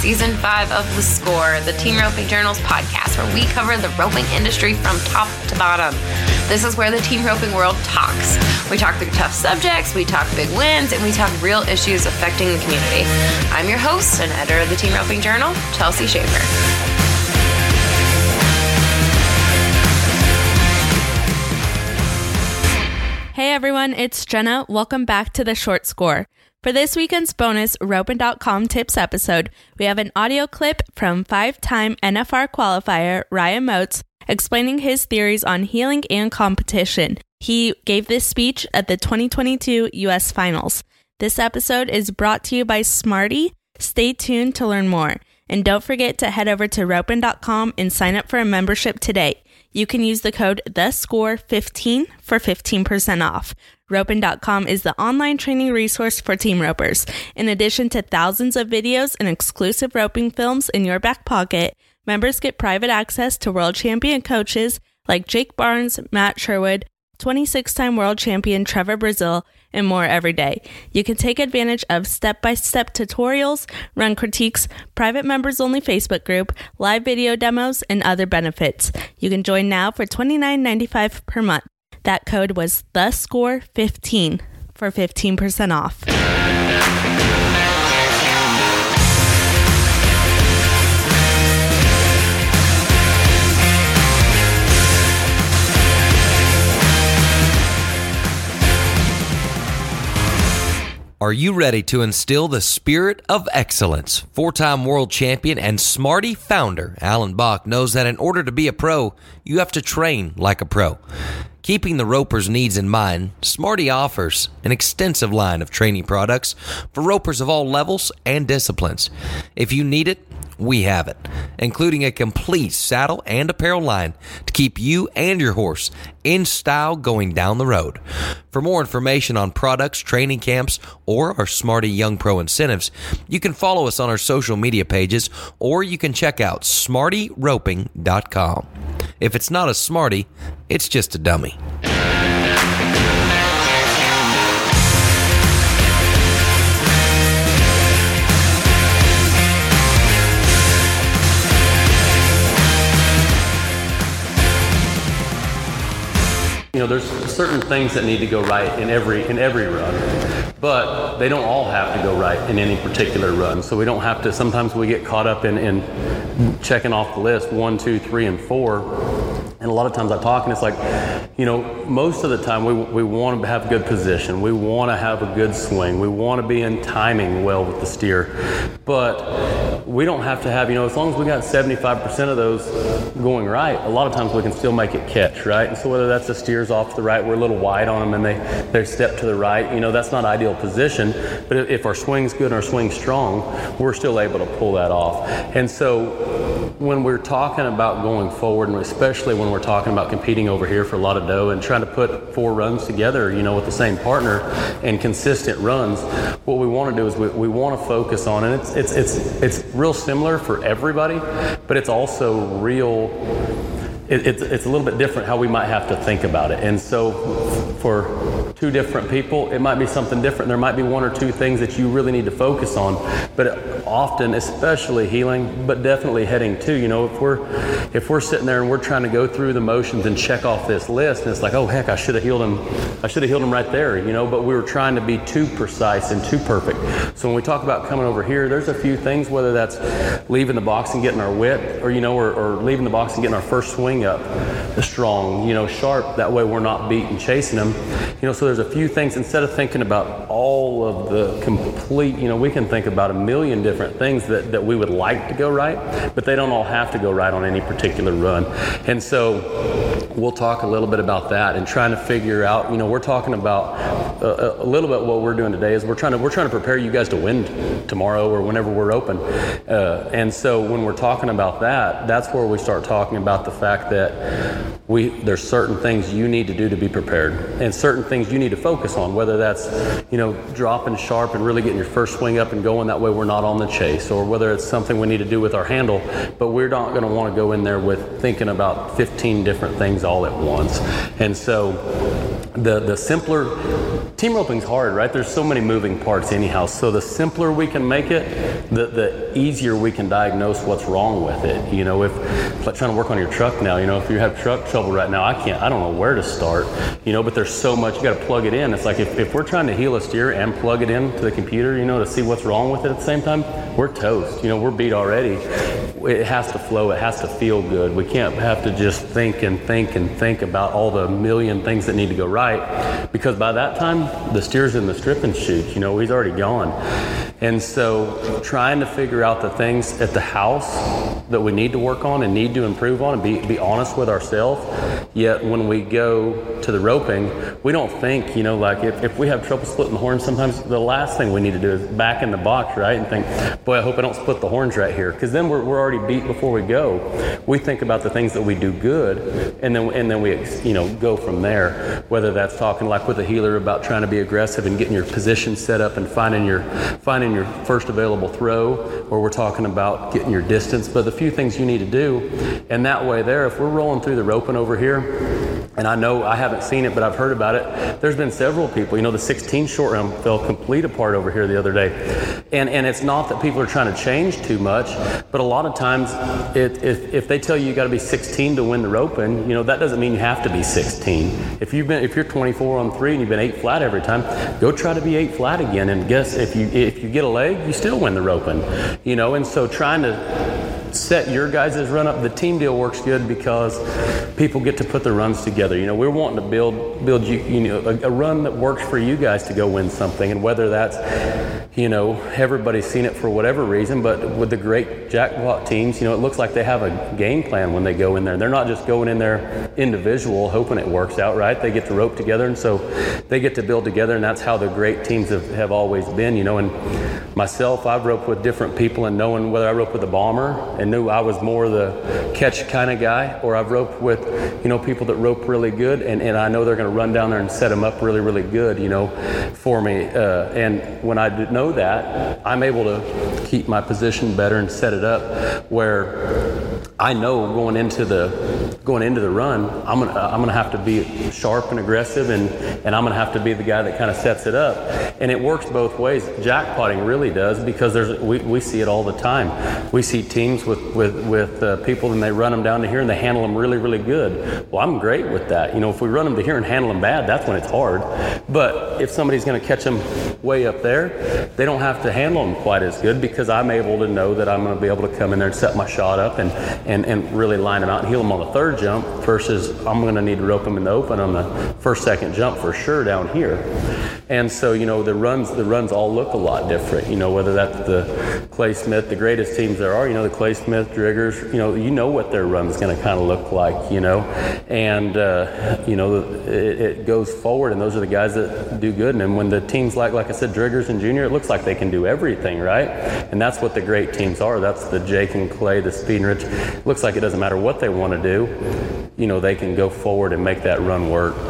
season five of The Score, the Team Roping Journals podcast, where we cover the roping industry from top to bottom. This is where the team roping world talks. We talk through tough subjects, we talk big wins, and we talk real issues affecting the community. I'm your host and editor of the Team Roping Journal, Chelsea Schaefer. Hey everyone, it's Jenna. Welcome back to the short score. For this weekend's bonus Roping.com tips episode, we have an audio clip from five time NFR qualifier Ryan Motes explaining his theories on heeling and competition. He gave this speech at the 2022 US Finals. This episode is brought to you by Smarty. Stay tuned to learn more. And don't forget to head over to roping.com and sign up for a membership today. You can use the code THESCORE15 for 15% off. Roping.com is the online training resource for team ropers. In addition to thousands of videos and exclusive roping films in your back pocket, members get private access to world champion coaches like Jake Barnes, Matt Sherwood, 26 time world champion Trevor Brazile, and more every day. You can take advantage of step by step tutorials, run critiques, private members only Facebook group, live video demos, and other benefits. You can join now for $29.95 per month. That code was the score 15 for 15% off. Are you ready to instill the spirit of excellence? Four time world champion and Smarty founder Allen Bach knows that in order to be a pro, you have to train like a pro. Keeping the roper's needs in mind, Smarty offers an extensive line of training products for ropers of all levels and disciplines. If you need it, we have it, including a complete saddle and apparel line to keep you and your horse in style going down the road. For more information on products, training camps, or our Smarty Young Pro incentives, you can follow us on our social media pages or you can check out smartyroping.com. If it's not a Smarty, it's just a dummy. Know, there's certain things that need to go right in every in every run, but they don't all have to go right in any particular run. So we don't have to. Sometimes we get caught up in, in checking off the list one, two, three, and four. And a lot of times I talk and it's like, you know, most of the time we, we want to have good position. We want to have a good swing. We want to be in timing well with the steer. But we don't have to have, you know, as long as we got 75% of those going right, a lot of times we can still make it catch, right? And so whether that's the steers off to the right, we're a little wide on them and they, they step to the right, you know, that's not ideal position. But if our swing's good and our swing's strong, we're still able to pull that off. And so when we're talking about going forward, and especially when we're talking about competing over here for a lot of dough and trying to put four runs together, you know, with the same partner and consistent runs, what we want to do is we, we want to focus on, and it's, it's, it's, it's real similar for everybody, but it's also real it, it's, it's a little bit different how we might have to think about it. And so for two different people, it might be something different. There might be one or two things that you really need to focus on. But often, especially heeling, but definitely heading to, you know, if we're if we're sitting there and we're trying to go through the motions and check off this list, and it's like, oh heck, I should have heeled him, I should have heeled him right there, you know, but we were trying to be too precise and too perfect. So when we talk about coming over here, there's a few things, whether that's leaving the box and getting our whip, or you know, or, or leaving the box and getting our first swing up strong, you know, sharp. That way we're not beating chasing them. You know, so there's a few things instead of thinking about all of the complete, you know, we can think about a million different things that, that we would like to go right, but they don't all have to go right on any particular run. And so we'll talk a little bit about that and trying to figure out, you know, we're talking about a, a little bit what we're doing today is we're trying to we're trying to prepare you guys to win tomorrow or whenever we're open. Uh, and so when we're talking about that, that's where we start talking about the fact that we there's certain things you need to do to be prepared and certain things you need to focus on whether that's you know dropping sharp and really getting your first swing up and going that way we're not on the chase or whether it's something we need to do with our handle but we're not going to want to go in there with thinking about 15 different things all at once. And so the the simpler team roping's hard, right? There's so many moving parts anyhow. So the simpler we can make it, the the easier we can diagnose what's wrong with it. You know, if like trying to work on your truck now, you know, if you have truck trouble right now, I can't, I don't know where to start. You know, but there's so much you got to plug it in. It's like if, if we're trying to heel a steer and plug it in to the computer, you know, to see what's wrong with it at the same time, we're toast. You know, we're beat already. It has to flow. It has to feel good. We can't have to just think and think and think about all the million things that need to go right, because by that time the steer's in the stripping chute. You know, he's already gone. And so, trying to figure out the things at the house that we need to work on and need to improve on and be, be honest with ourselves. Yet, when we go to the roping, we don't think, you know, like if, if we have trouble splitting the horns, sometimes the last thing we need to do is back in the box, right? And think, boy, I hope I don't split the horns right here. Because then we're, we're already beat before we go. We think about the things that we do good, and then, and then we, you know, go from there. Whether that's talking like with a heeler about trying to be aggressive and getting your position set up and finding your, finding your first available throw, or we're talking about getting your distance. But the few things you need to do, and that way there, if we're rolling through the roping over here, and I know I haven't seen it, but I've heard about it. There's been several people. You know, the 16 short round fell complete apart over here the other day, and and it's not that people are trying to change too much, but a lot of times, it, if if they tell you you got to be 16 to win the roping, you know that doesn't mean you have to be 16. If you've been if you're 24 on three and you've been eight flat every time, go try to be eight flat again, and guess if you if you get a leg, you still win the roping. You know, and so trying to set your guys' run up. The team deal works good because people get to put their runs together. You know, we're wanting to build build you, you know a, a, run that works for you guys to go win something, and whether that's you know everybody's seen it for whatever reason, but with the great jackpot teams, you know, it looks like they have a game plan when they go in there. They're not just going in there individual hoping it works out right. They get to rope together, and so they get to build together, and that's how the great teams have, have always been. You know, and myself, I've roped with different people, and knowing whether I roped with a bomber and knew I was more the catch kind of guy, or I've roped with, you know, people that rope really good, and, and I know they're going to run down there and set them up really, really good, you know, for me. Uh, and when I know that, I'm able to keep my position better and set it up where I know going into the going into the run, I'm gonna I'm gonna have to be sharp and aggressive, and and I'm gonna have to be the guy that kind of sets it up. And it works both ways. Jackpotting really does because there's we, we see it all the time. We see teams with with with uh, people and they run them down to here and they handle them really really good. Well, I'm great with that. You know, if we run them to here and handle them bad, that's when it's hard. But if somebody's gonna catch them way up there, they don't have to handle them quite as good because I'm able to know that I'm gonna be able to come in there and set my shot up and and and really line them out and heel them on the third third jump versus I'm going to need to rope them in the open on the first, second jump for sure down here. And so, you know, the runs, the runs all look a lot different. You know, whether that's the Clay Smith, the greatest teams there are. You know, the Clay Smith Driggers. You know, you know what their run's going to kind of look like. You know, and uh, you know it, it, goes forward, and those are the guys that do good. And when the teams like, like I said, Driggers and Junior, it looks like they can do everything, right? And that's what the great teams are. That's the Jake and Clay, the Speed and Rich. It looks like it doesn't matter what they want to do you know, they can go forward and make that run work.